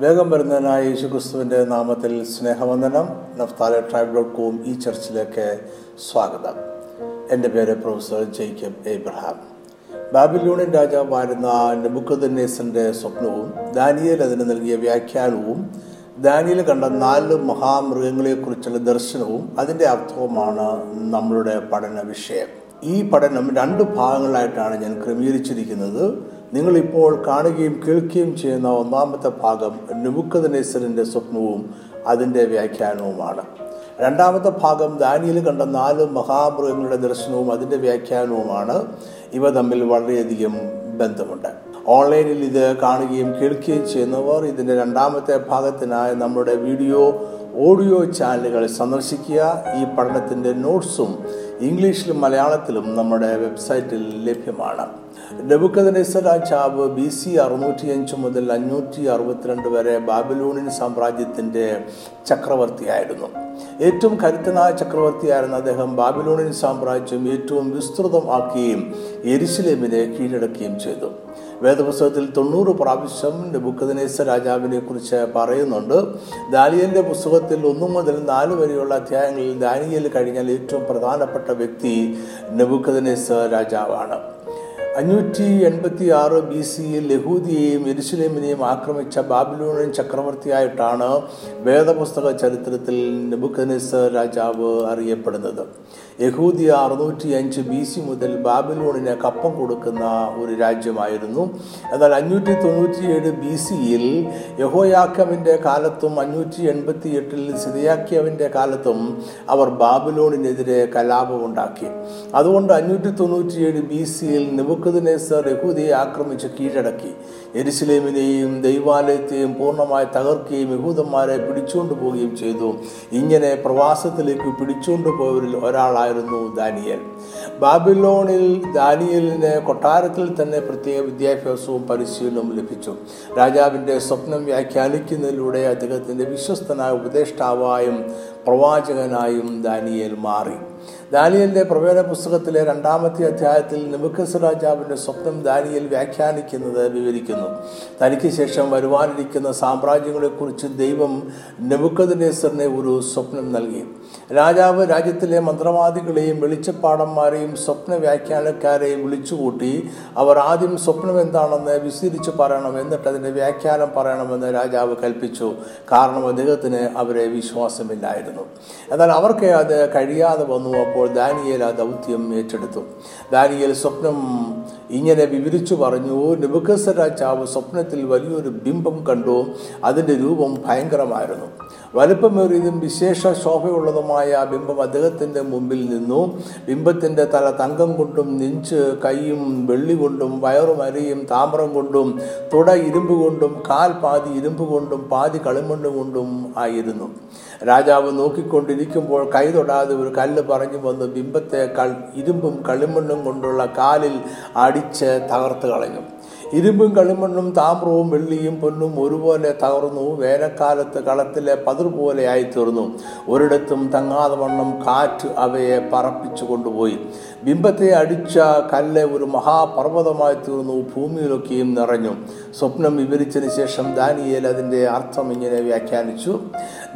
വേഗം വരുന്നതിനായ യേശുക്രിസ്തുവിന്റെ നാമത്തിൽ സ്നേഹവന്ദനം. നഫ്താലെ ട്രൈബ് ഡോട്ട് കോം ഈ ചർച്ചിലേക്ക് സ്വാഗതം. എന്റെ പേര് പ്രൊഫസർ ജേക്കബ് എബ്രഹാം ബാബിലൂണിൻ രാജാവായിരുന്ന നെബുക്കദന്നേസന്റെ സ്വപ്നവും ദാനിയൽ അതിന് നൽകിയ വ്യാഖ്യാനവും ദാനിയൽ കണ്ട നാല് മഹാമൃഗങ്ങളെക്കുറിച്ചുള്ള ദർശനവും അതിന്റെ അർത്ഥവുമാണ് നമ്മളുടെ പഠന വിഷയം ഈ പഠനം രണ്ട് ഭാഗങ്ങളായിട്ടാണ് ഞാൻ ക്രമീകരിച്ചിരിക്കുന്നത്. നിങ്ങളിപ്പോൾ കാണുകയും കേൾക്കുകയും ചെയ്യുന്ന ഒന്നാമത്തെ ഭാഗം നുബുക്കദനേശ്വരന്റെ സ്വപ്നവും അതിന്റെ വ്യാഖ്യാനവുമാണ്. രണ്ടാമത്തെ ഭാഗം ദാനിയിൽ കണ്ട നാല് മഹാമൃഗങ്ങളുടെ ദർശനവും അതിന്റെ വ്യാഖ്യാനവുമാണ്. ഇവ തമ്മിൽ വളരെയധികം ബന്ധമുണ്ട്. ഓൺലൈനിൽ ഇത് കാണുകയും കേൾക്കുകയും ചെയ്യുന്നവർ ഇതിന്റെ രണ്ടാമത്തെ ഭാഗത്തിനായി നമ്മുടെ വീഡിയോ ഓഡിയോ ചാനലുകൾ സന്ദർശിക്കുക. ഈ പഠനത്തിന്റെ നോട്ട്സും ഇംഗ്ലീഷിലും മലയാളത്തിലും നമ്മുടെ വെബ്സൈറ്റിൽ ലഭ്യമാണ്. നെബുക്കദനേസർ രാജാവ് ബി സി അറുന്നൂറ്റി അഞ്ച് മുതൽ അഞ്ഞൂറ്റി അറുപത്തിരണ്ട് വരെ ബാബിലൂണിൻ സാമ്രാജ്യത്തിന്റെ ചക്രവർത്തിയായിരുന്നു. ഏറ്റവും കരുത്തനായ ചക്രവർത്തിയായിരുന്ന അദ്ദേഹം ബാബിലോണിയൻ സാമ്രാജ്യം ഏറ്റവും വിസ്തൃതം ആക്കുകയും എരിശിലേമിനെ കീഴടക്കുകയും ചെയ്തു. വേദപുസ്തകത്തിൽ തൊണ്ണൂറ് പ്രാവശ്യം നെബുക്കദനേസ രാജാവിനെ കുറിച്ച് പറയുന്നുണ്ട്. ദാനിയലിന്റെ പുസ്തകത്തിൽ ഒന്നു മുതൽ നാല് വരെയുള്ള അധ്യായങ്ങളിൽ ദാനിയൽ കഴിഞ്ഞാൽ ഏറ്റവും പ്രധാനപ്പെട്ട വ്യക്തി നെബുക്കദനേസ രാജാവാണ്. അഞ്ഞൂറ്റി എൺപത്തി ആറ് ബി സിയിൽ യഹൂദിയെയും എരുസലേമിനെയും ആക്രമിച്ച ബാബിലോണിയൻ ചക്രവർത്തിയായിട്ടാണ് വേദപുസ്തക ചരിത്രത്തിൽ നെബുക്കനസ് രാജാവ് അറിയപ്പെടുന്നത്. യഹൂദിയ അറുന്നൂറ്റി അഞ്ച് ബി സി മുതൽ ബാബിലോണിന് കപ്പം കൊടുക്കുന്ന ഒരു രാജ്യമായിരുന്നു. എന്നാൽ അഞ്ഞൂറ്റി തൊണ്ണൂറ്റിയേഴ് ബി സിയിൽ യഹോയാക്കമിന്റെ കാലത്തും അഞ്ഞൂറ്റി എൺപത്തി എട്ടിൽ സിതയാക്കിയവിന്റെ കാലത്തും അവർ ബാബിലോണിനെതിരെ കലാപമുണ്ടാക്കി അതുകൊണ്ട് അഞ്ഞൂറ്റി തൊണ്ണൂറ്റിയേഴ് ബി സിയിൽ നെബുക്കദിനേസർ യഹൂദിയെ ആക്രമിച്ച് കീഴടക്കി. എരുസലേമിനെയും ദൈവാലയത്തെയും പൂർണമായി തകർക്കുകയും യഹൂദന്മാരെ പിടിച്ചുകൊണ്ടു പോവുകയും ചെയ്തു. ഇങ്ങനെ പ്രവാസത്തിലേക്ക് പിടിച്ചുകൊണ്ടു പോയവരിൽ ഒരാളായിരുന്നു ദാനിയൽ. ബാബിലോണിൽ ദാനിയലിന് കൊട്ടാരത്തിൽ തന്നെ പ്രത്യേക വിദ്യാഭ്യാസവും പരിശീലനവും ലഭിച്ചു. രാജാവിന്റെ സ്വപ്നം വ്യാഖ്യാനിക്കുന്നതിലൂടെ അദ്ദേഹത്തിന്റെ വിശ്വസ്തനായ ഉപദേഷ്ടാവായും പ്രവാചകനായും ദാനിയൽ മാറി. ദാനിയലിന്റെ പ്രവേദ പുസ്തകത്തിലെ രണ്ടാമത്തെ അധ്യായത്തിൽ നിമുക്കസ് രാജാവിന്റെ സ്വപ്നം ദാനിയൽ വ്യാഖ്യാനിക്കുന്നത് വിവരിക്കുന്നു. തനിക്ക് ശേഷം വരുവാനിരിക്കുന്ന സാമ്രാജ്യങ്ങളെക്കുറിച്ച് ദൈവം നെബുക്കദിനേസറിനെ ഒരു സ്വപ്നം നൽകി. രാജാവ് രാജ്യത്തിലെ മന്ത്രവാദികളെയും വെളിച്ചപ്പാടന്മാരെയും സ്വപ്ന വ്യാഖ്യാനക്കാരെയും വിളിച്ചുകൂട്ടി അവർ ആദ്യം സ്വപ്നം എന്താണെന്ന് വിസ്തരിച്ച് പറയണം എന്നിട്ട് അതിന്റെ വ്യാഖ്യാനം പറയണമെന്ന് രാജാവ് കൽപ്പിച്ചു. കാരണം അദ്ദേഹത്തിന് അവരെ വിശ്വാസമില്ലായിരുന്നു. എന്നാൽ അവർക്ക് അത് കഴിയാതെ വന്നു. അപ്പോൾ ദാനിയേൽ ആ ദൗത്യം ഏറ്റെടുത്തു. ദാനിയേൽ സ്വപ്നം ഇങ്ങനെ വിവരിച്ചു പറഞ്ഞു നിബുക്കസ രാജാവ് സ്വപ്നത്തിൽ വലിയൊരു ബിംബം കണ്ടു. അതിന്റെ രൂപം ഭയങ്കരമായിരുന്നു. വലുപ്പമേറിയതും വിശേഷ ശോഭയുള്ളതുമായ ആ ബിംബം അദ്ദേഹത്തിന്റെ മുമ്പിൽ നിന്നു. ബിംബത്തിന്റെ തല തങ്കം കൊണ്ടും നെഞ്ച് കൈയും വെള്ളി കൊണ്ടും വയറും അരിയും താമരം കൊണ്ടും തുട ഇരുമ്പ് കൊണ്ടും കാൽ പാതി ഇരുമ്പ് കൊണ്ടും പാതി കളിമണ്ണ് കൊണ്ടും ആയിരുന്നു. രാജാവ് നോക്കിക്കൊണ്ടിരിക്കുമ്പോൾ കൈ തൊടാതെ ഒരു കല്ല് പറഞ്ഞു വന്ന് ബിംബത്തെ കൾ ഇരുമ്പും കളിമണ്ണും കൊണ്ടുള്ള കാലിൽ അടിച്ച് തകർത്ത് കളഞ്ഞു. ഇരുമ്പും കളിമണ്ണും താമ്രവും വെള്ളിയും പൊന്നും ഒരുപോലെ തകർന്നു. വേനൽക്കാലത്ത് കളത്തിലെ പതിർ പോലെ ആയിത്തീർന്നു. ഒരിടത്തും തങ്ങാതെ വണ്ണം കാറ്റ് അവയെ പറപ്പിച്ചു കൊണ്ടുപോയി. ബിംബത്തെ അടിച്ച കല്ല് ഒരു മഹാപർവതമായി തീർന്നു ഭൂമിയിലൊക്കെയും നിറഞ്ഞു. സ്വപ്നം വിവരിച്ചതിന് ശേഷം ദാനിയേൽ അതിന്റെ അർത്ഥം ഇങ്ങനെ വ്യാഖ്യാനിച്ചു.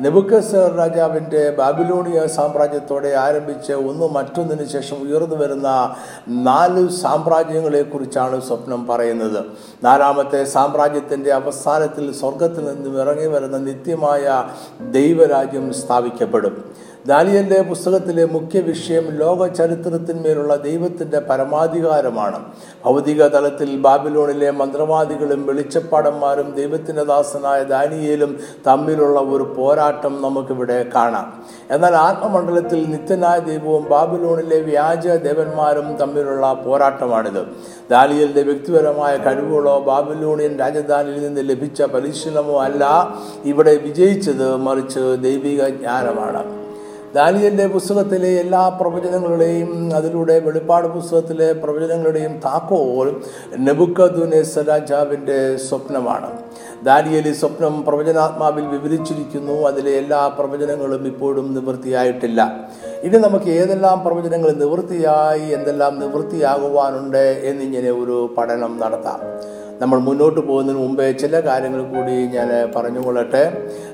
നെബുക്കസർ രാജാവിന്റെ ബാബിലോണിയ സാമ്രാജ്യത്തോടെ ആരംഭിച്ച് ഒന്ന് മറ്റൊന്നിന് ശേഷം ഉയർന്നു വരുന്ന നാല് സാമ്രാജ്യങ്ങളെക്കുറിച്ചാണ് സ്വപ്നം പറയുന്നത്. നാലാമത്തെ സാമ്രാജ്യത്തിന്റെ അവസാനത്തിൽ സ്വർഗത്തിൽ നിന്നും ഇറങ്ങി വരുന്ന നിത്യമായ ദൈവരാജ്യം സ്ഥാപിക്കപ്പെടും. ദാനിയലിന്റെ പുസ്തകത്തിലെ മുഖ്യ വിഷയം ലോക ചരിത്രത്തിന്മേലുള്ള ദൈവത്തിന്റെ പരമാധികാരമാണ്. ഭൗതിക തലത്തിൽ ബാബിലോണിലെ മന്ത്രവാദികളും വെളിച്ചപ്പാടന്മാരും ദൈവത്തിന്റെ ദാസനായ ദാനിയേലും തമ്മിലുള്ള ഒരു പോരാട്ടം നമുക്കിവിടെ കാണാം. എന്നാൽ ആത്മമണ്ഡലത്തിൽ നിത്യനായ ദൈവവും ബാബിലോണിലെ വ്യാജ ദേവന്മാരും തമ്മിലുള്ള പോരാട്ടമാണിത്. ദാനിയലിന്റെ വ്യക്തിപരമായ കഴിവുകളോ ബാബിലോണിയൻ രാജധാനിയിൽ നിന്ന് ലഭിച്ച പരിശീലനമോ അല്ല. ഇവിടെ വിജയിച്ചത് മറിച്ച് ദൈവിക ജ്ഞാനമാണ്. ദാനിയലിന്റെ പുസ്തകത്തിലെ എല്ലാ പ്രവചനങ്ങളുടെയും അതിലൂടെ വെളിപ്പാട് പുസ്തകത്തിലെ പ്രവചനങ്ങളുടെയും താക്കോൽ നെബുക്കദുനേസ രാജാവിന്റെ സ്വപ്നമാണ്. ദാനിയലി സ്വപ്നം പ്രവചനാത്മാവിൽ വിവരിച്ചിരിക്കുന്നു. അതിലെ എല്ലാ പ്രവചനങ്ങളും ഇപ്പോഴും നിവൃത്തിയായിട്ടില്ല. ഇനി നമുക്ക് ഏതെല്ലാം പ്രവചനങ്ങൾ നിവൃത്തിയായി എന്തെല്ലാം നിവൃത്തിയാകുവാനുണ്ട് എന്നിങ്ങനെ ഒരു പഠനം നടത്താം. നമ്മൾ മുന്നോട്ട് പോകുന്നതിന് മുമ്പേ ചില കാര്യങ്ങൾ കൂടി ഞാൻ പറഞ്ഞുകൊള്ളട്ടെ.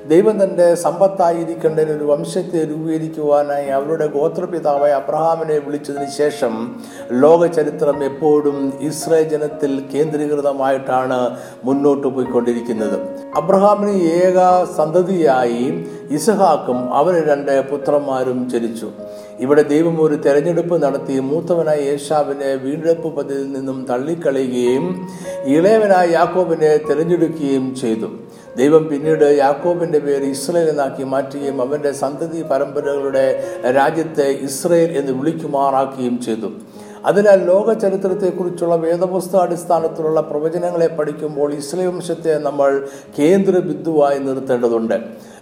ദൈവം തന്റെ സമ്പത്തായിരിക്കേണ്ടതിന് ഒരു വംശത്തെ രൂപീകരിക്കുവാനായി അവരുടെ ഗോത്രപിതാവായ അബ്രഹാമിനെ വിളിച്ചതിന് ശേഷം ലോക ചരിത്രം എപ്പോഴും ഇസ്രായേൽ ജനത്തിൽ കേന്ദ്രീകൃതമായിട്ടാണ് മുന്നോട്ട് പോയിക്കൊണ്ടിരിക്കുന്നത്. അബ്രഹാമിന് ഏക സന്തതിയായി ഇസഹാക്കും അവന് രണ്ട് പുത്രന്മാരും ജനിച്ചു. ഇവിടെ ദൈവം ഒരു തെരഞ്ഞെടുപ്പ് നടത്തി മൂത്തവനായ യേശാവിനെ വീണ്ടെടുപ്പ് പദ്ധതിയിൽ നിന്നും തള്ളിക്കളയുകയും ഇളയവനായ യാക്കോബിനെ തിരഞ്ഞെടുക്കുകയും ചെയ്തു. ദൈവം പിന്നീട് യാക്കോബിന്റെ പേര് ഇസ്രയേൽ എന്നാക്കി മാറ്റുകയും അവന്റെ സന്തതി പരമ്പരകളുടെ രാജ്യത്തെ ഇസ്രയേൽ എന്ന് വിളിക്കുമാറാക്കുകയും ചെയ്തു. അതിനാൽ ലോക ചരിത്രത്തെക്കുറിച്ചുള്ള വേദപുസ്തക അടിസ്ഥാനത്തിലുള്ള പ്രവചനങ്ങളെ പഠിക്കുമ്പോൾ ഇസ്ലേ വംശത്തെ നമ്മൾ കേന്ദ്ര ബിന്ദുവായി നിർത്തേണ്ടതുണ്ട്.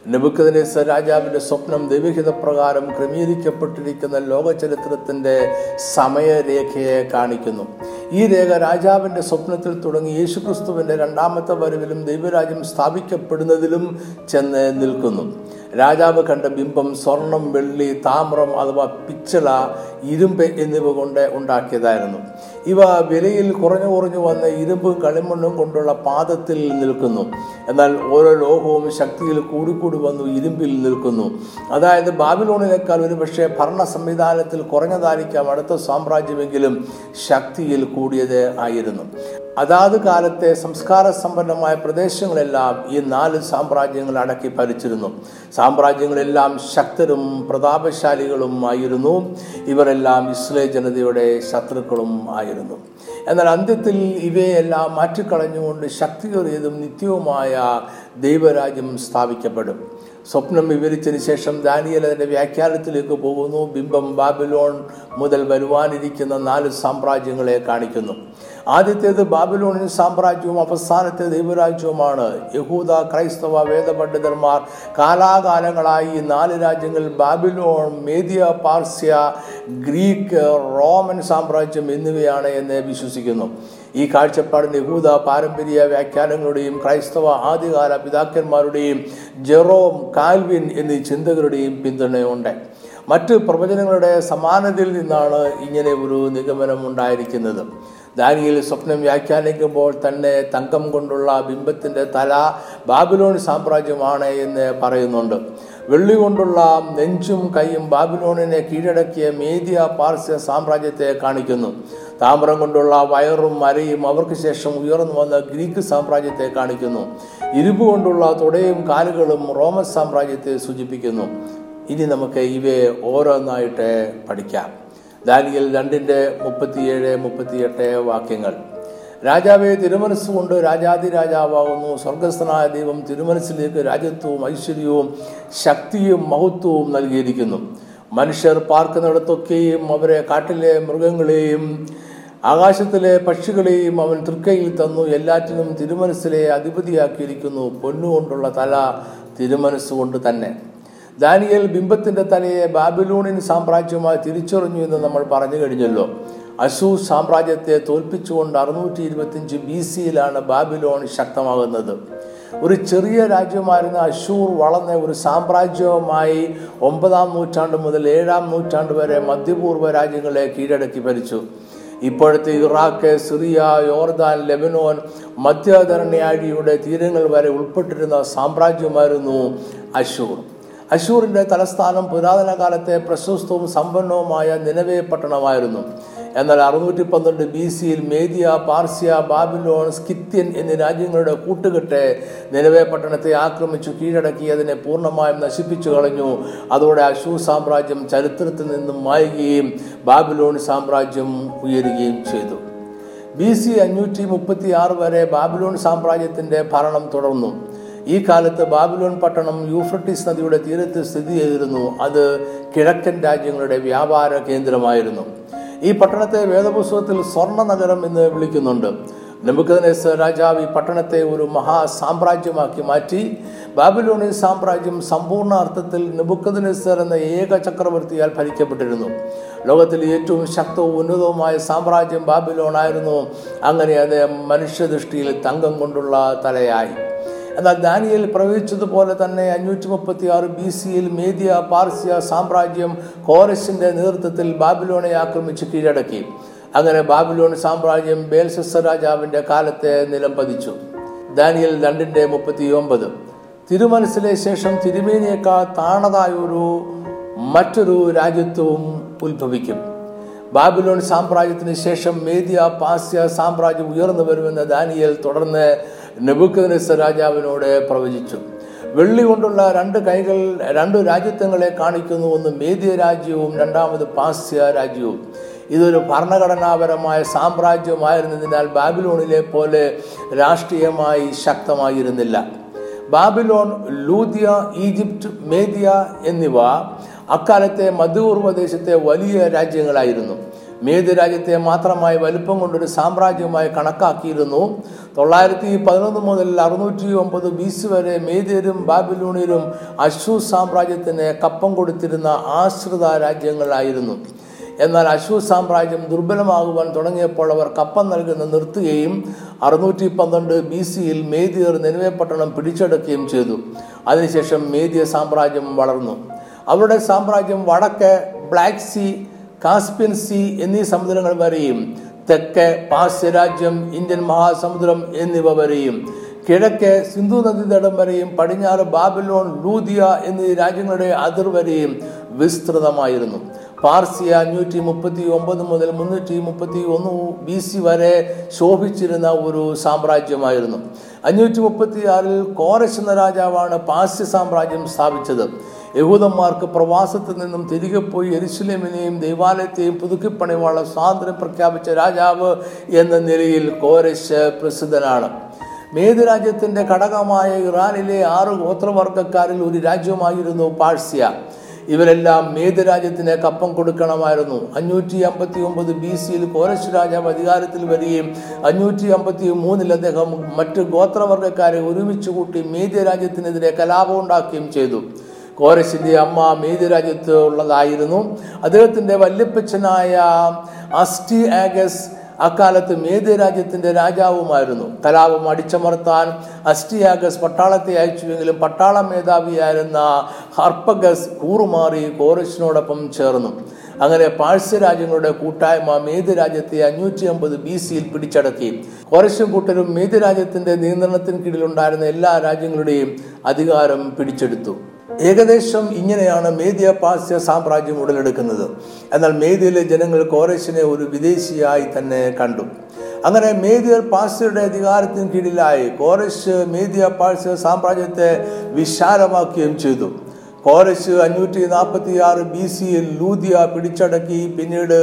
നെബുക്കദിനേസർ രാജാവിന്റെ സ്വപ്നം ദൈവഹിത പ്രകാരം ക്രമീകരിക്കപ്പെട്ടിരിക്കുന്ന ലോക ചരിത്രത്തിന്റെ സമയരേഖയെ കാണിക്കുന്നു. ഈ രേഖ രാജാവിന്റെ സ്വപ്നത്തിൽ തുടങ്ങി യേശുക്രിസ്തുവിന്റെ രണ്ടാമത്തെ വരവിലും ദൈവരാജ്യം സ്ഥാപിക്കപ്പെടുന്നതിലും ചെന്ന് നിൽക്കുന്നു. രാജാവ് കണ്ട ബിംബം സ്വർണം വെള്ളി താമ്രം അഥവാ പിച്ചള ഇരുമ്പ് എന്നിവ കൊണ്ട് ഉണ്ടാക്കിയതായിരുന്നു. ഇവ വിലയിൽ കുറഞ്ഞു കുറഞ്ഞു വന്ന ഇരുമ്പും കളിമണ്ണും കൊണ്ടുള്ള പാദത്തിൽ നിൽക്കുന്നു. എന്നാൽ ഓരോ ലോഹവും ശക്തിയിൽ കൂടിക്കൂടി വന്നു ഇരുമ്പിൽ നിൽക്കുന്നു. അതായത് ബാബിലോണിനേക്കാൾ ഒരു പക്ഷേ ഭരണ സംവിധാനത്തിൽ കുറഞ്ഞതായിരിക്കാം അടുത്ത സാമ്രാജ്യമെങ്കിലും ശക്തിയിൽ കൂടിയത് ആയിരുന്നു. അതാത് കാലത്തെ സംസ്കാര സമ്പന്നമായ പ്രദേശങ്ങളെല്ലാം ഈ നാല് സാമ്രാജ്യങ്ങൾ അടക്കി ഭരിച്ചിരുന്നു. സാമ്രാജ്യങ്ങളെല്ലാം ശക്തരും പ്രതാപശാലികളും ആയിരുന്നു. ഇവരെല്ലാം ഇസ്ലേ ജനതയുടെ ശത്രുക്കളും ആയിരുന്നു. എന്നാൽ അന്ത്യത്തിൽ ഇവയെല്ലാം മാറ്റിക്കളഞ്ഞുകൊണ്ട് ശക്തിയേറിയതും നിത്യവുമായ ദൈവരാജ്യം സ്ഥാപിക്കപ്പെടും. സ്വപ്നം വിവരിച്ചതിന് ശേഷം ദാനിയൽ അതിന്റെ വ്യാഖ്യാനത്തിലേക്ക് പോകുന്നു. ബിംബം ബാബിലോൺ മുതൽ വരുവാനിരിക്കുന്ന നാല് സാമ്രാജ്യങ്ങളെ കാണിക്കുന്നു. ആദ്യത്തേത് ബാബിലോണിൻ സാമ്രാജ്യവും അവസാനത്തെ ദൈവരാജ്യവുമാണ്. യഹൂദ ക്രൈസ്തവ വേദപണ്ഡിതന്മാർ കാലാകാലങ്ങളായി ഈ നാല് രാജ്യങ്ങൾ ബാബിലോൺ മേദിയ പാർസ്യ ഗ്രീക്ക് റോമൻ സാമ്രാജ്യം എന്നിവയാണ് എന്ന് വിശ്വസിക്കുന്നു. ഈ കാഴ്ചപ്പാടിന് യഹൂദ പാരമ്പര്യ വ്യാഖ്യാനങ്ങളുടെയും ക്രൈസ്തവ ആദ്യകാല പിതാക്കന്മാരുടെയും ജെറോം കാൽവിൻ എന്നീ ചിന്തകരുടെയും പിന്തുണയുണ്ട്. മറ്റ് പ്രവചനങ്ങളുടെ സമാനതയിൽ നിന്നാണ് ഇങ്ങനെ ഒരു നിഗമനം ഉണ്ടായിരിക്കുന്നത്. ദാനിയിൽ സ്വപ്നം വ്യാഖ്യാനിക്കുമ്പോൾ തന്നെ തങ്കം കൊണ്ടുള്ള ബിംബത്തിന്റെ തല ബാബിലോൺ സാമ്രാജ്യമാണ് എന്ന് പറയുന്നുണ്ട്. വെള്ളി കൊണ്ടുള്ള നെഞ്ചും കൈയും ബാബിലോണിനെ കീഴടക്കിയ മേദിയ പാർസ്യ സാമ്രാജ്യത്തെ കാണിക്കുന്നു. താമ്രം കൊണ്ടുള്ള വയറും മരയും അവർക്ക് ശേഷം ഉയർന്നു വന്ന ഗ്രീക്ക് സാമ്രാജ്യത്തെ കാണിക്കുന്നു. ഇരുമ്പ് കൊണ്ടുള്ള തുടയും കാലുകളും റോമൻ സാമ്രാജ്യത്തെ സൂചിപ്പിക്കുന്നു. ഇനി നമുക്ക് ഇവയെ ഓരോന്നായിട്ട് പഠിക്കാം. ദാനിയൽ രണ്ടിന്റെ മുപ്പത്തിയേഴ് മുപ്പത്തിയെട്ട് വാക്യങ്ങൾ. രാജാവെ തിരുമനസ്സുകൊണ്ട് രാജാതി രാജാവാകുന്നു സ്വർഗസ്ഥനായ ദൈവം തിരുമനസ്സിലേക്ക് രാജ്യത്വവും ഐശ്വര്യവും ശക്തിയും മഹത്വവും നൽകിയിരിക്കുന്നു. മനുഷ്യർ പാർക്കുന്നിടത്തൊക്കെയും അവരെ കാട്ടിലെ മൃഗങ്ങളെയും ആകാശത്തിലെ പക്ഷികളെയും അവൻ തൃക്കൈയിൽ തന്നു എല്ലാറ്റിനും തിരുമനസ്സിലെ അധിപതിയാക്കിയിരിക്കുന്നു പൊന്നുകൊണ്ടുള്ള തല തിരുമനസ്സുകൊണ്ട് തന്നെ. ദാനിയൽ ബിംബത്തിന്റെ തലയെ ബാബിലൂണിൻ സാമ്രാജ്യമായി തിരിച്ചറിഞ്ഞു എന്ന് നമ്മൾ പറഞ്ഞു കഴിഞ്ഞല്ലോ. അശു സാമ്രാജ്യത്തെ തോൽപ്പിച്ചുകൊണ്ട് അറുന്നൂറ്റി ഇരുപത്തിയഞ്ച് ബി സിയിലാണ് ബാബിലോൺ ശക്തമാകുന്നത്. ഒരു ചെറിയ രാജ്യമായിരുന്ന അശൂർ വളർന്ന ഒരു സാമ്രാജ്യവുമായി ഒമ്പതാം നൂറ്റാണ്ട് മുതൽ ഏഴാം നൂറ്റാണ്ട് വരെ മധ്യപൂർവ രാജ്യങ്ങളെ കീഴടക്കി ഭരിച്ചു. ഇപ്പോഴത്തെ ഇറാഖ് സിറിയ യോർദാൻ ലെബനോൻ മധ്യധരണ്യാഴിയുടെ തീരങ്ങൾ വരെ ഉൾപ്പെട്ടിരുന്ന സാമ്രാജ്യമായിരുന്നു അശൂർ അശൂറിന്റെ തലസ്ഥാനം പുരാതന കാലത്തെ പ്രശസ്തവും സമ്പന്നവുമായ നിലവേ പട്ടണമായിരുന്നു. എന്നാൽ അറുന്നൂറ്റി പന്ത്രണ്ട് ബി സിയിൽ മേദിയ പാർസ്യ ബാബിലോൺ സ്കിത്യൻ എന്നീ രാജ്യങ്ങളുടെ കൂട്ടുകെട്ട് നിലവേ പട്ടണത്തെ ആക്രമിച്ചു കീഴടക്കി അതിനെ പൂർണമായും നശിപ്പിച്ചു കളഞ്ഞു. അതോടെ അശൂർ സാമ്രാജ്യം ചരിത്രത്തിൽ നിന്നും മായുകയും ബാബിലോൺ സാമ്രാജ്യം ഉയരുകയും ചെയ്തു. ബി സി അഞ്ഞൂറ്റി മുപ്പത്തി ആറ് വരെ ബാബിലോൺ സാമ്രാജ്യത്തിന്റെ ഭരണം തുടർന്നു. ഈ കാലത്ത് ബാബിലോൺ പട്ടണം യൂഫ്രട്ടീസ് നദിയുടെ തീരത്ത് സ്ഥിതി ചെയ്തിരുന്നു. അത് കിഴക്കൻ രാജ്യങ്ങളുടെ വ്യാപാര കേന്ദ്രമായിരുന്നു. ഈ പട്ടണത്തെ വേദപുസ്തകത്തിൽ സ്വർണ നഗരം എന്ന് വിളിക്കുന്നുണ്ട്. നെബുക്കദ്നേസർ രാജാവ് ഈ പട്ടണത്തെ ഒരു മഹാ സാമ്രാജ്യമാക്കി മാറ്റി. ബാബിലോണിയൻ സാമ്രാജ്യം സമ്പൂർണ അർത്ഥത്തിൽ നെബുക്കദ്നേസർ എന്ന ഏക ചക്രവർത്തിയാൽ ഭരിക്കപ്പെട്ടിരുന്നു. ലോകത്തിൽ ഏറ്റവും ശക്തവും ഉന്നതവുമായ സാമ്രാജ്യം ബാബിലോൺ ആയിരുന്നു. അങ്ങനെ അത് മനുഷ്യദൃഷ്ടിയിൽ തങ്കം കൊണ്ടുള്ള തലയായി. എന്നാൽ ദാനിയൽ പ്രവചിച്ചതുപോലെ തന്നെ അഞ്ഞൂറ്റി മുപ്പത്തി ആറ് ബി സിയിൽ മേദിയ പാർസ്യ സാമ്രാജ്യം കോറസിന്റെ നേതൃത്വത്തിൽ ബാബിലോണെ ആക്രമിച്ച് കീഴടക്കി. അങ്ങനെ ബാബിലോൺ സാമ്രാജ്യം ബേൽസസ് രാജാവിന്റെ കാലത്തെ നിലം പതിച്ചു. ദാനിയൽ രണ്ടിന്റെ മുപ്പത്തി ഒമ്പത് തിരുമനസിലെ ശേഷം തിരുമേനിയേക്കാൾ താണതായൊരു മറ്റൊരു രാജ്യത്വവും ഉത്ഭവിക്കും. ബാബിലോൺ സാമ്രാജ്യത്തിന് ശേഷം മേദിയ പാസ്യ സാമ്രാജ്യം ഉയർന്നു വരുമെന്ന് ദാനിയൽ തുടർന്ന് നെബുക്കനസ് രാജാവിനോട് പ്രവചിച്ചു. വെള്ളി കൊണ്ടുള്ള രണ്ട് കൈകൾ രണ്ട് രാജ്യത്വങ്ങളെ കാണിക്കുന്നു. ഒന്ന് മേദിയ രാജ്യവും രണ്ടാമത് പാസ്യ രാജ്യവും. ഇതൊരു ഭരണഘടനാപരമായ സാമ്രാജ്യമായിരുന്നതിനാൽ ബാബിലോണിലെ പോലെ രാഷ്ട്രീയമായി ശക്തമായിരുന്നില്ല. ബാബിലോൺ ലൂതിയ ഈജിപ്റ്റ് മേദിയ എന്നിവ അക്കാലത്തെ മധ്യപൂർവദേശത്തെ വലിയ രാജ്യങ്ങളായിരുന്നു. മേദ്യ രാജ്യത്തെ മാത്രമായി വലുപ്പം കൊണ്ടൊരു സാമ്രാജ്യമായി കണക്കാക്കിയിരുന്നു. തൊള്ളായിരത്തി പതിനൊന്ന് മുതൽ അറുന്നൂറ്റി ഒമ്പത് ബി സി വരെ മേധ്യരും ബാബിലൂണിലും അശു സാമ്രാജ്യത്തിന് കപ്പം കൊടുത്തിരുന്ന ആശ്രിത രാജ്യങ്ങളായിരുന്നു. എന്നാൽ അശു സാമ്രാജ്യം ദുർബലമാകുവാൻ തുടങ്ങിയപ്പോൾ അവർ കപ്പം നൽകുന്ന നിർത്തുകയും അറുന്നൂറ്റി പന്ത്രണ്ട് ബി സിയിൽ മേദിയർ നിലവേപട്ടണം പിടിച്ചെടുക്കുകയും ചെയ്തു. അതിനുശേഷം മേദിയ സാമ്രാജ്യം വളർന്നു. അവരുടെ സാമ്രാജ്യം വടക്ക് ബ്ലാക്ക് സീ കാസ്പിയൻ സി എന്നീ സമുദ്രങ്ങൾ വരെയും തെക്ക് പാശ്ചരാജ്യം ഇന്ത്യൻ മഹാസമുദ്രം എന്നിവ വരെയും കിഴക്ക് സിന്ധു നദീതടം വരെയും പടിഞ്ഞാറ് ബാബിലോൺ ലൂതിയ എന്നീ രാജ്യങ്ങളുടെ അതിർ വരെയും വിസ്തൃതമായിരുന്നു. പാർസിയ അഞ്ഞൂറ്റി മുപ്പത്തി ഒമ്പത് മുതൽ മുന്നൂറ്റി മുപ്പത്തി ഒന്ന് ബി സി വരെ ശോഭിച്ചിരുന്ന ഒരു സാമ്രാജ്യമായിരുന്നു. അഞ്ഞൂറ്റി മുപ്പത്തി ആറിൽ കോരശ് എന്ന രാജാവാണ് പാർസ്യ സാമ്രാജ്യം സ്ഥാപിച്ചത്. യഹൂദന്മാർക്ക് പ്രവാസത്തിൽ നിന്നും തിരികെ പോയി എരുസലേമിനെയും ദൈവാലയത്തെയും പുതുക്കിപ്പണിവാനുള്ള സ്വാതന്ത്ര്യം പ്രഖ്യാപിച്ച രാജാവ് എന്ന നിലയിൽ കോരശ് പ്രസിദ്ധനാണ്. മേത് രാജ്യത്തിന്റെ ഘടകമായ ഇറാനിലെ ആറ് ഗോത്രവർഗക്കാരിൽ ഒരു രാജ്യമായിരുന്നു പാഴ്സ്യ. ഇവരെല്ലാം മേത് രാജ്യത്തിന് കപ്പം കൊടുക്കണമായിരുന്നു. അഞ്ഞൂറ്റി അമ്പത്തി ഒമ്പത് ബി സിയിൽ കോരശ് രാജാവ് അധികാരത്തിൽ വരികയും അഞ്ഞൂറ്റി അമ്പത്തി മൂന്നിൽ അദ്ദേഹം മറ്റ് ഗോത്രവർഗക്കാരെ ഒരുമിച്ച് കൂട്ടി മേദ്യ രാജ്യത്തിനെതിരെ കലാപം ഉണ്ടാക്കുകയും ചെയ്തു. കോരശിന്റെ അമ്മ മേദ്യ രാജ്യത്ത് ഉള്ളതായിരുന്നു. അദ്ദേഹത്തിന്റെ വല്യപ്പച്ചനായ അസ്റ്റി ആഗസ് അക്കാലത്ത് മേദ്യ രാജ്യത്തിന്റെ രാജാവുമായിരുന്നു. കലാപം അടിച്ചമർത്താൻ അസ്റ്റിയാഗസ് പട്ടാളത്തെ അയച്ചുവെങ്കിലും പട്ടാള മേധാവിയായിരുന്ന ഹർപ്പഗസ് കൂറുമാറി കോറസിനോടൊപ്പം ചേർന്നു. അങ്ങനെ പാഴ്സ്യ രാജ്യങ്ങളുടെ കൂട്ടായ്മ മേദ്യ രാജ്യത്തെ അഞ്ഞൂറ്റി അമ്പത് ബി സിയിൽ പിടിച്ചടക്കി. കോറശും കൂട്ടരും മേദ്യ രാജ്യത്തിന്റെ നിയന്ത്രണത്തിന് കീഴിലുണ്ടായിരുന്ന എല്ലാ രാജ്യങ്ങളുടെയും അധികാരം പിടിച്ചെടുത്തു. ഏകദേശം ഇങ്ങനെയാണ് മേദ്യ പാശ്യ സാമ്രാജ്യം ഉടലെടുക്കുന്നത്. എന്നാൽ മേദ്യയിലെ ജനങ്ങൾ കോറേശിനെ ഒരു വിദേശിയായി തന്നെ കണ്ടു. അങ്ങനെ മേദ്യർ പാസ്യയുടെ അധികാരത്തിന് കീഴിലായി കോറേശ് മേദ്യ പാശ്യ സാമ്രാജ്യത്തെ വിശാലമാക്കുകയും ചെയ്തു. കോരശ് അഞ്ഞൂറ്റി നാൽപ്പത്തി ആറ് ബി സിയിൽ ലൂതിയ പിടിച്ചടക്കി പിന്നീട്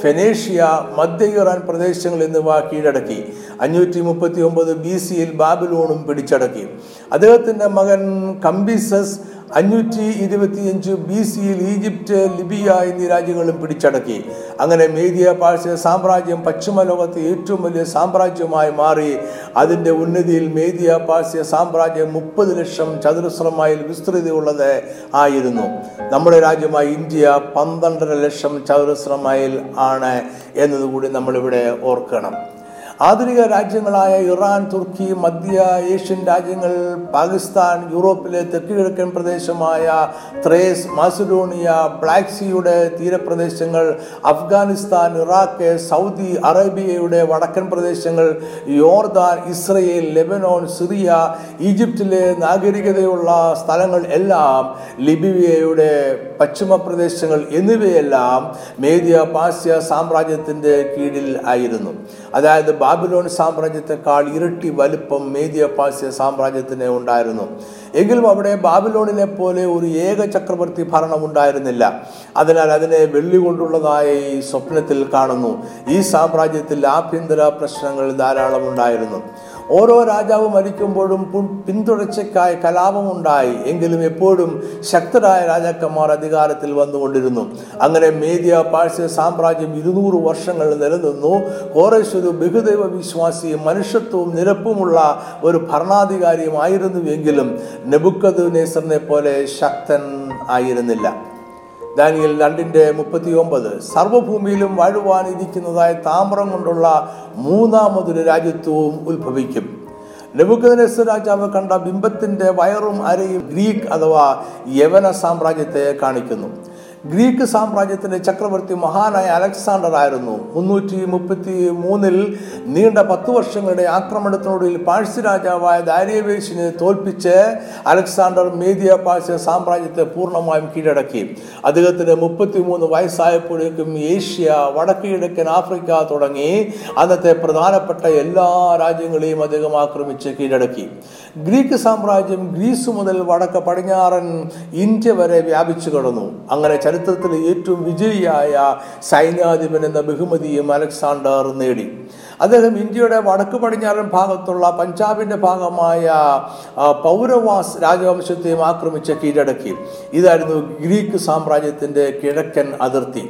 ഫെനേഷ്യ മധ്യ ഇറാൻ പ്രദേശങ്ങൾ എന്നിവ കീഴടക്കി. അഞ്ഞൂറ്റി മുപ്പത്തി ഒമ്പത് ബി സിയിൽ ബാബിലോണും പിടിച്ചടക്കി. അദ്ദേഹത്തിന്റെ മകൻ കംബിസസ് അഞ്ഞൂറ്റി ഇരുപത്തിയഞ്ച് ബി സിയിൽ ഈജിപ്റ്റ് ലിബിയ എന്നീ രാജ്യങ്ങളും പിടിച്ചടക്കി. അങ്ങനെ മേദിയ പാഴ്സ്യ സാമ്രാജ്യം പശ്ചിമ ലോകത്തെ ഏറ്റവും വലിയ സാമ്രാജ്യമായി മാറി. അതിന്റെ ഉന്നതിയിൽ മേദിയ പാഴ്സ്യ സാമ്രാജ്യം മുപ്പത് ലക്ഷം ചതുരശ്ര മൈൽ വിസ്തൃതിയുള്ളത് ആയിരുന്നു. നമ്മുടെ രാജ്യമായ ഇന്ത്യ പന്ത്രണ്ടര ലക്ഷം ചതുരശ്ര മൈൽ ആണ് എന്നതുകൂടി നമ്മളിവിടെ ഓർക്കണം. ആധുനിക രാജ്യങ്ങളായ ഇറാൻ തുർക്കി മധ്യ ഏഷ്യൻ രാജ്യങ്ങൾ പാകിസ്ഥാൻ യൂറോപ്പിലെ തെക്ക് കിഴക്കൻ പ്രദേശമായ ത്രേസ് മാസിഡോണിയ ബ്ലാക്ക് സീയുടെ തീരപ്രദേശങ്ങൾ അഫ്ഗാനിസ്ഥാൻ ഇറാഖ് സൗദി അറേബ്യയുടെ വടക്കൻ പ്രദേശങ്ങൾ യോർദാൻ ഇസ്രയേൽ ലെബനോൺ സിറിയ ഈജിപ്തിലെ നാഗരികതയുള്ള സ്ഥലങ്ങൾ എല്ലാം ലിബിയയുടെ പശ്ചിമ പ്രദേശങ്ങൾ എന്നിവയെല്ലാം മേദിയ പാസ്യ സാമ്രാജ്യത്തിന്റെ കീഴിൽ ആയിരുന്നു. അതായത് ബാബിലോൺ സാമ്രാജ്യത്തെക്കാൾ ഇരട്ടി വലുപ്പം മേദിയ പാസ്യ സാമ്രാജ്യത്തിന് ഉണ്ടായിരുന്നു. എങ്കിലും അവിടെ ബാബിലോണിനെ പോലെ ഒരു ഏക ചക്രവർത്തി ഭരണം ഉണ്ടായിരുന്നില്ല. അതിനാൽ അതിനെ വെള്ളി കൊണ്ടുള്ളതായി സ്വപ്നത്തിൽ കാണുന്നു. ഈ സാമ്രാജ്യത്തിൽ ആഭ്യന്തര പ്രശ്നങ്ങൾ ധാരാളം ഉണ്ടായിരുന്നു. ഓരോ രാജാവ് മരിക്കുമ്പോഴും പിന്തുടർച്ചയ്ക്കായി കലാപമുണ്ടായി എങ്കിലും എപ്പോഴും ശക്തരായ രാജാക്കന്മാർ അധികാരത്തിൽ വന്നുകൊണ്ടിരുന്നു. അങ്ങനെ മേദിയ പാഴ്സ്യ സാമ്രാജ്യം ഇരുന്നൂറ് വർഷങ്ങൾ നിലനിന്നു. കോറേശ് ഒരു ബഹുദൈവ വിശ്വാസിയും മനുഷ്യത്വവും നിരപ്പുമുള്ള ഒരു ഭരണാധികാരിയുമായിരുന്നു എങ്കിലും നെബുക്കദ് നെസറിനെ പോലെ ശക്തൻ ആയിരുന്നില്ല. ദാനിയൽ രണ്ടിന്റെ മുപ്പത്തി ഒമ്പത് സർവഭൂമിയിലും വാഴുവാനിരിക്കുന്നതായ താമ്രം കൊണ്ടുള്ള മൂന്നാമതൊരു രാജ്യത്വവും ഉത്ഭവിക്കും. നെബുക്കദ്നേസർ രാജാവ് കണ്ട ബിംബത്തിന്റെ വയറും അരയും ഗ്രീക്ക് അഥവാ യവന സാമ്രാജ്യത്തെ കാണിക്കുന്നു. ഗ്രീക്ക് സാമ്രാജ്യത്തിന്റെ ചക്രവർത്തി മഹാനായ അലക്സാണ്ടർ ആയിരുന്നു. മുന്നൂറ്റി മുപ്പത്തി മൂന്നിൽ നീണ്ട പത്ത് വർഷങ്ങളുടെ ആക്രമണത്തിനൊടുവിൽ പാഴ്സി രാജാവായ ദാരിയവേശിനെ തോൽപ്പിച്ച് അലക്സാണ്ടർ മേദിയ പാഴ്സ്യ സാമ്രാജ്യത്തെ പൂർണമായും കീഴടക്കി. അദ്ദേഹത്തിന് മുപ്പത്തിമൂന്ന് വയസ്സായപ്പോഴേക്കും ഏഷ്യ വടക്ക് കിഴക്കൻ ആഫ്രിക്ക തുടങ്ങി അന്നത്തെ പ്രധാനപ്പെട്ട എല്ലാ രാജ്യങ്ങളെയും അദ്ദേഹം ആക്രമിച്ച് കീഴടക്കി. ഗ്രീക്ക് സാമ്രാജ്യം ഗ്രീസ് മുതൽ വടക്ക് പടിഞ്ഞാറൻ ഇന്ത്യ വരെ വ്യാപിച്ചു കിടന്നു. അങ്ങനെ ചരിത്രത്തിലെ ഏറ്റവും വിജയിയായ സൈന്യാധിപൻ എന്ന ബഹുമതിയും അലക്സാണ്ടർ നേടി. അദ്ദേഹം ഇന്ത്യയുടെ വടക്ക് പടിഞ്ഞാറൻ ഭാഗത്തുള്ള പഞ്ചാബിന്റെ ഭാഗമായ പൗരവാസ് രാജവംശത്തെയും ആക്രമിച്ച് കീഴടക്കി. ഇതായിരുന്നു ഗ്രീക്ക് സാമ്രാജ്യത്തിന്റെ കിഴക്കൻ അതിർത്തി.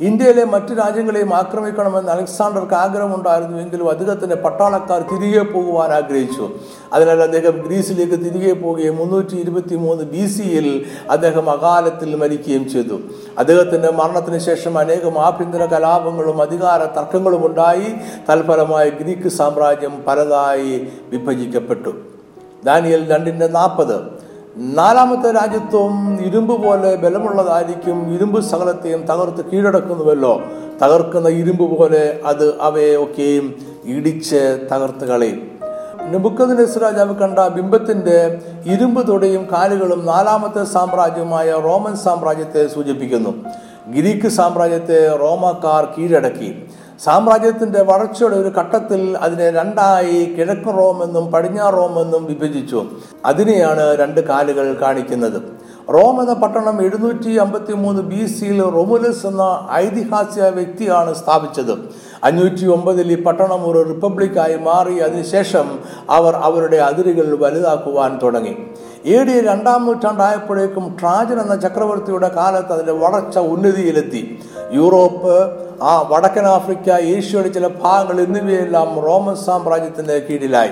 ഇന്ത്യയിലെ മറ്റു രാജ്യങ്ങളെയും ആക്രമിക്കണമെന്ന് അലക്സാണ്ടർക്ക് ആഗ്രഹമുണ്ടായിരുന്നുവെങ്കിലും അദ്ദേഹത്തിന്റെ പട്ടാളക്കാർ തിരികെ പോകുവാൻ ആഗ്രഹിച്ചു. അതിനാൽ അദ്ദേഹം ഗ്രീസിലേക്ക് തിരികെ പോവുകയും മുന്നൂറ്റി ഇരുപത്തി മൂന്ന് ബി സിയിൽ അദ്ദേഹം അകാലത്തിൽ മരിക്കുകയും ചെയ്തു. അദ്ദേഹത്തിന്റെ മരണത്തിന് ശേഷം അനേകം ആഭ്യന്തര കലാപങ്ങളും അധികാര തർക്കങ്ങളും ഉണ്ടായി. തൽഫലമായി ഗ്രീക്ക് സാമ്രാജ്യം പലതായി വിഭജിക്കപ്പെട്ടു. ദാനിയൽ രണ്ടിന്റെ നാൽപ്പത്. നാലാമത്തെ രാജ്യത്വം ഇരുമ്പ് പോലെ ബലമുള്ളതായിരിക്കും. ഇരുമ്പ് സകലത്തെയും തകർത്ത് കീഴടക്കുന്നുവല്ലോ. തകർക്കുന്ന ഇരുമ്പ് പോലെ അത് അവയൊക്കെയും ഇടിച്ച് തകർത്ത് കളയും. നെബുക്കദ്നേസർ രാജാവ് കണ്ട ബിംബത്തിന്റെ ഇരുമ്പ് തൊടിയും കാലുകളും നാലാമത്തെ സാമ്രാജ്യമായ റോമൻ സാമ്രാജ്യത്തെ സൂചിപ്പിക്കുന്നു. ഗ്രീക്ക് സാമ്രാജ്യത്തെ റോമക്കാർ കീഴടക്കി. സാമ്രാജ്യത്തിന്റെ വളർച്ചയുടെ ഒരു ഘട്ടത്തിൽ അതിനെ രണ്ടായി കിഴക്ക് റോമെന്നും പടിഞ്ഞാറ് റോമെന്നും വിഭജിച്ചു. അതിനെയാണ് രണ്ട് കാലുകൾ കാണിക്കുന്നത്. റോം എന്ന പട്ടണം എഴുന്നൂറ്റി അമ്പത്തി മൂന്ന് ബി സിയിൽ റൊമുലസ് എന്ന ഐതിഹാസിക വ്യക്തിയാണ് സ്ഥാപിച്ചത്. അഞ്ഞൂറ്റി ഒമ്പതിൽ ഈ പട്ടണം ഒരു റിപ്പബ്ലിക്കായി മാറി. അതിനുശേഷം അവർ അവരുടെ അതിരുകൾ വലുതാക്കുവാൻ തുടങ്ങി. എ ഡി രണ്ടാം നൂറ്റാണ്ടായപ്പോഴേക്കും ട്രാജൻ എന്ന ചക്രവർത്തിയുടെ കാലത്ത് അതിന്റെ വളർച്ച ഉന്നതിയിലെത്തി. യൂറോപ്പ് ആ വടക്കൻ ആഫ്രിക്ക ഏഷ്യയുടെ ചില ഭാഗങ്ങൾ എന്നിവയെല്ലാം റോമൻ സാമ്രാജ്യത്തിന്റെ കീഴിലായി.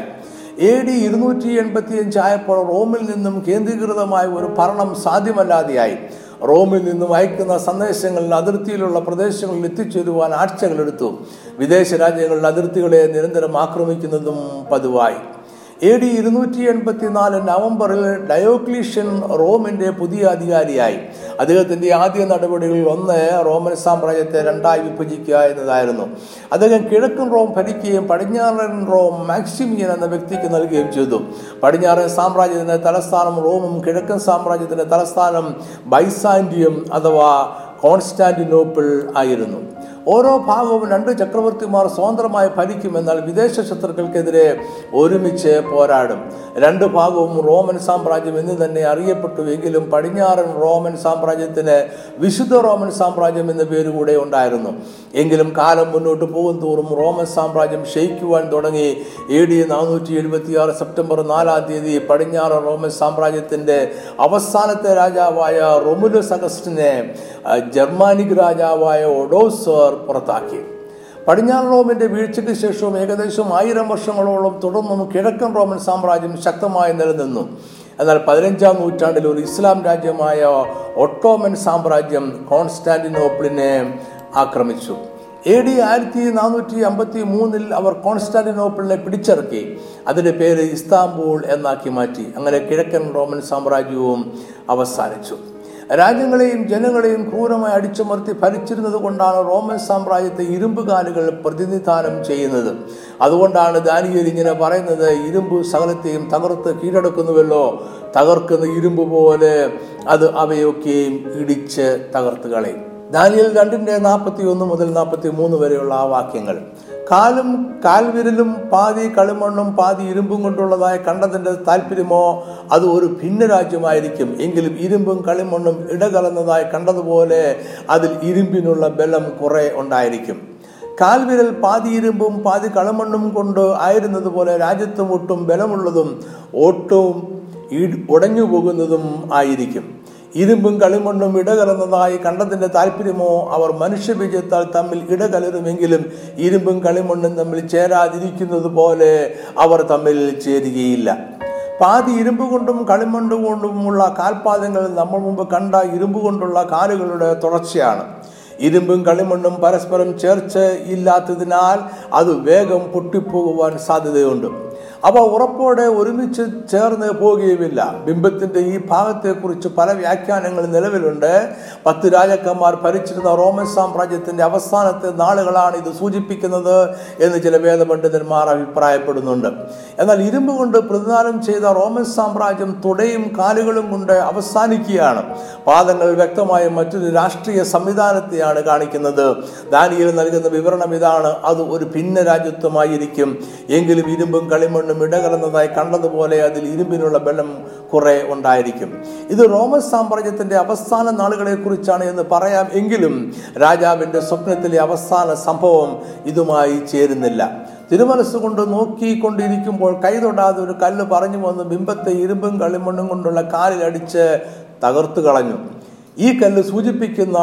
എ ഡി ഇരുന്നൂറ്റി എൺപത്തി അഞ്ച് ആയപ്പോൾ റോമിൽ നിന്നും കേന്ദ്രീകൃതമായ ഒരു ഭരണം സാധ്യമല്ലാതെയായി. റോമിൽ നിന്നും അയക്കുന്ന സന്ദേശങ്ങളിൽ അതിർത്തിയിലുള്ള പ്രദേശങ്ങളിൽ എത്തിച്ചേരുവാൻ ആഴ്ചകളെടുത്തു. വിദേശ രാജ്യങ്ങളിൽ അതിർത്തികളെ നിരന്തരം ആക്രമിക്കുന്നതും പതിവായി. എ ഡി ഇരുന്നൂറ്റി എൺപത്തി നാല് നവംബറിൽ ഡയോക്ലീഷ്യൻ റോമിന്റെ പുതിയ അധികാരിയായി. അദ്ദേഹത്തിന്റെ ആദ്യ നടപടികളിൽ ഒന്ന് റോമൻ സാമ്രാജ്യത്തെ രണ്ടായി വിഭജിക്കുക എന്നതായിരുന്നു. അദ്ദേഹം കിഴക്കൻ റോം ഭരിക്കുകയും പടിഞ്ഞാറൻ റോം മാക്സിമിയൻ എന്ന വ്യക്തിക്ക് നൽകുകയും ചെയ്തു. പടിഞ്ഞാറൻ സാമ്രാജ്യത്തിന്റെ തലസ്ഥാനം റോമും കിഴക്കൻ സാമ്രാജ്യത്തിന്റെ തലസ്ഥാനം ബൈസാൻഡിയം അഥവാ കോൺസ്റ്റാന്റിനോപ്പിൾ ആയിരുന്നു. ഓരോ ഭാഗവും രണ്ട് ചക്രവർത്തിമാർ സ്വതന്ത്രമായി ഭരിക്കും എന്നാൽ വിദേശ ശത്രുക്കൾക്കെതിരെ ഒരുമിച്ച് പോരാടും. രണ്ട് ഭാഗവും റോമൻ സാമ്രാജ്യം എന്ന് തന്നെ അറിയപ്പെട്ടു എങ്കിലും പടിഞ്ഞാറൻ റോമൻ സാമ്രാജ്യത്തിന് വിശുദ്ധ റോമൻ സാമ്രാജ്യം എന്ന പേരുകൂടെ ഉണ്ടായിരുന്നു. എങ്കിലും കാലം മുന്നോട്ട് പോകും തോറും റോമൻ സാമ്രാജ്യം ക്ഷയിക്കുവാൻ തുടങ്ങി. എ ഡി നാനൂറ്റി എഴുപത്തി ആറ് സെപ്റ്റംബർ നാലാം തീയതി പടിഞ്ഞാറൻ റോമൻ സാമ്രാജ്യത്തിന്റെ അവസാനത്തെ രാജാവായ റൊമുലസ് അഗസ്റ്റിനെ ജർമാനിക് രാജാവായ ഒഡോസർ പുറത്താക്കി. പടിഞ്ഞാറൻ റോമിന്റെ വീഴ്ചയ്ക്ക് ശേഷവും ഏകദേശം ആയിരം വർഷങ്ങളോളം തുടർന്നും കിഴക്കൻ റോമൻ സാമ്രാജ്യം ശക്തമായി നിലനിന്നു. എന്നാൽ പതിനഞ്ചാം നൂറ്റാണ്ടിൽ ഒരു ഇസ്ലാം രാജ്യമായ ഒട്ടോമൻ സാമ്രാജ്യം കോൺസ്റ്റാന്റിനോപ്പിളിനെ ആക്രമിച്ചു. എ ഡി ആയിരത്തി നാനൂറ്റി അമ്പത്തി മൂന്നിൽ അവർ കോൺസ്റ്റാന്റിനോപ്പിളിനെ പിടിച്ചിറക്കി. അതിന്റെ പേര് ഇസ്താംബൂൾ എന്നാക്കി മാറ്റി. അങ്ങനെ കിഴക്കൻ റോമൻ സാമ്രാജ്യവും അവസാനിച്ചു. രാജ്യങ്ങളെയും ജനങ്ങളെയും ക്രൂരമായി അടിച്ചമർത്തി ഭരിച്ചിരുന്നത് കൊണ്ടാണ് റോമൻ സാമ്രാജ്യത്തെ ഇരുമ്പുകാലുകൾ പ്രതിനിധാനം ചെയ്യുന്നത്. അതുകൊണ്ടാണ് ദാനിയൽ ഇങ്ങനെ പറയുന്നത് ഇരുമ്പ് സകലത്തെയും തകർത്ത് കീഴടക്കുന്നുവല്ലോ. തകർക്കുന്ന ഇരുമ്പ് പോലെ അത് അവയൊക്കെയും ഇടിച്ച് തകർത്ത് കളയും. ദാനിയൽ രണ്ടിന്റെ നാൽപ്പത്തി ഒന്ന് മുതൽ നാൽപ്പത്തി മൂന്ന് വരെയുള്ള ആ വാക്യങ്ങൾ. കാലും കാൽവിരലും പാതി കളിമണ്ണും പാതി ഇരുമ്പും കൊണ്ടുള്ളതായ കണ്ടതിന്റെ താല്പര്യമോ അത് ഒരു ഭിന്ന രാജ്യമായിരിക്കും എങ്കിലും ഇരുമ്പും കളിമണ്ണും ഇടകലർന്നതായി കണ്ടതുപോലെ അതിൽ ഇരുമ്പിനുള്ള ബലം കുറെ ഉണ്ടായിരിക്കും. കാൽവിരൽ പാതി ഇരുമ്പും പാതി കളിമണ്ണും കൊണ്ട് ആയിരുന്നതുപോലെ രാജ്യത്തും ഒട്ടും ബലമുള്ളതും ഒട്ടും ഉടഞ്ഞു പോകുന്നതും ആയിരിക്കും. ഇരുമ്പും കളിമണ്ണും ഇടകലർന്നതായി കണ്ടതിന്റെ താല്പര്യമോ അവർ മനുഷ്യബീജത്താൽ തമ്മിൽ ഇടകലരുമെങ്കിലും ഇരുമ്പും കളിമണ്ണും തമ്മിൽ ചേരാതിരിക്കുന്നത് പോലെ അവർ തമ്മിൽ ചേരുകയില്ല. പാതി ഇരുമ്പ് കൊണ്ടും കളിമണ്ണ് കൊണ്ടുമുള്ള കാൽപാദങ്ങൾ നമ്മൾ മുമ്പ് കണ്ട ഇരുമ്പ് കൊണ്ടുള്ള കാലുകളുടെ തുടർച്ചയാണ്. ഇരുമ്പും കളിമണ്ണും പരസ്പരം ചേർച്ച ഇല്ലാത്തതിനാൽ അത് വേഗം പൊട്ടിപ്പോകുവാൻ സാധ്യതയുണ്ട്. അവ ഉറപ്പോടെ ഒരുമിച്ച് ചേർന്ന് പോകുകയുമില്ല. ബിംബത്തിന്റെ ഈ ഭാഗത്തെക്കുറിച്ച് പല വ്യാഖ്യാനങ്ങൾ നിലവിലുണ്ട്. പത്ത് രാജാക്കന്മാർ ഭരിച്ചിരുന്ന റോമൻ സാമ്രാജ്യത്തിന്റെ അവസാനത്തെ നാളുകളാണ് ഇത് സൂചിപ്പിക്കുന്നത് എന്ന് ചില വേദപണ്ഡിതന്മാർ അഭിപ്രായപ്പെടുന്നുണ്ട്. എന്നാൽ ഇരുമ്പ് കൊണ്ട് പ്രതിദാനം ചെയ്ത റോമൻ സാമ്രാജ്യം തുടയും കാലുകളും കൊണ്ട് അവസാനിക്കുകയാണ്. പാദങ്ങൾ വ്യക്തമായും മറ്റൊരു രാഷ്ട്രീയ സംവിധാനത്തെയാണ് കാണിക്കുന്നത്. ദാനിയിൽ നൽകുന്ന വിവരണം ഇതാണ്. അത് ഒരു ഭിന്ന രാജ്യത്വമായിരിക്കും എങ്കിലും ഇരുമ്പും കളിമണ്ണും ഇടകലർന്നതായി കണ്ടതുപോലെ അതിൽ ഇരുമ്പിനുള്ള ബലം കുറെ ഉണ്ടായിരിക്കും. ഇത് റോമൻ സാമ്രാജ്യത്തിന്റെ അവസാന നാളുകളെ കുറിച്ചാണ് എന്ന് പറയാം എങ്കിലും രാജാവിന്റെ സ്വപ്നത്തിലെ അവസാന സംഭവം ഇതുമായി ചേരുന്നില്ല. തിരുമനസ്സുകൊണ്ട് നോക്കിക്കൊണ്ടിരിക്കുമ്പോൾ കൈതൊടാതെ ഒരു കല്ല് പറഞ്ഞു വന്ന് ബിംബത്തെ ഇരുമ്പും കളിമണ്ണും കൊണ്ടുള്ള കാലിലടിച്ച് തകർത്തു കളഞ്ഞു. ഈ കല്ല് സൂചിപ്പിക്കുന്ന